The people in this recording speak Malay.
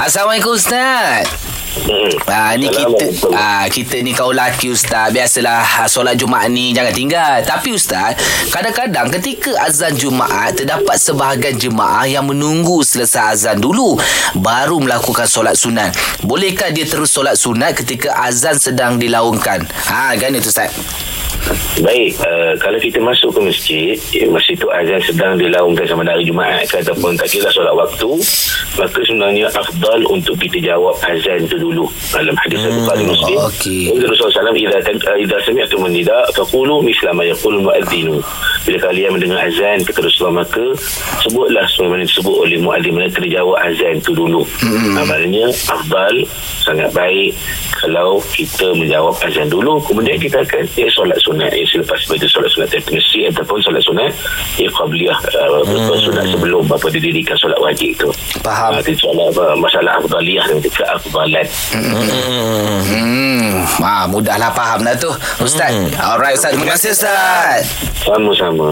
Assalamualaikum Ustaz. Hmm. Ah ni kita ah kita ni kau lelaki ustaz. Biasalah ah, solat Jumaat ni jangan tinggal. Tapi ustaz, kadang-kadang ketika azan Jumaat terdapat sebahagian jemaah yang menunggu selesai azan dulu baru melakukan solat sunat. Bolehkah dia terus solat sunat ketika azan sedang dilaungkan? Ha kan itu ustaz. Baik, uh, kalau kita masuk ke masjid, eh, masa itu azan sedang dilaungkan sama hari Jumaat ke ataupun tak kira solat waktu, maka sebenarnya afdal untuk kita jawab azan itu dulu. Dalam hadis hmm, Bukhari Muslim. Kata Rasulullah SAW, "Idza tan- idza sami'tum nida faqulu misla ma yaqul muadzinu." Bila kalian mendengar azan kata Rasulullah maka sebutlah sebagaimana disebut oleh muadzin mana kena jawab azan itu dulu. Hmm. Ha, maknanya afdal sangat baik kalau kita menjawab azan dulu kemudian kita akan eh, solat sunat eh, selepas itu solat sunat terpensi ataupun solat sunat eh, qabliyah uh, hmm. sunat sebelum apa didirikan solat wajib itu Faham. uh, itu apa, masalah afdaliyah dan keafdalan Hmm. Ah mudahlah faham dah tu. Ustaz. Alright ustaz. Terima kasih ustaz. Sama-sama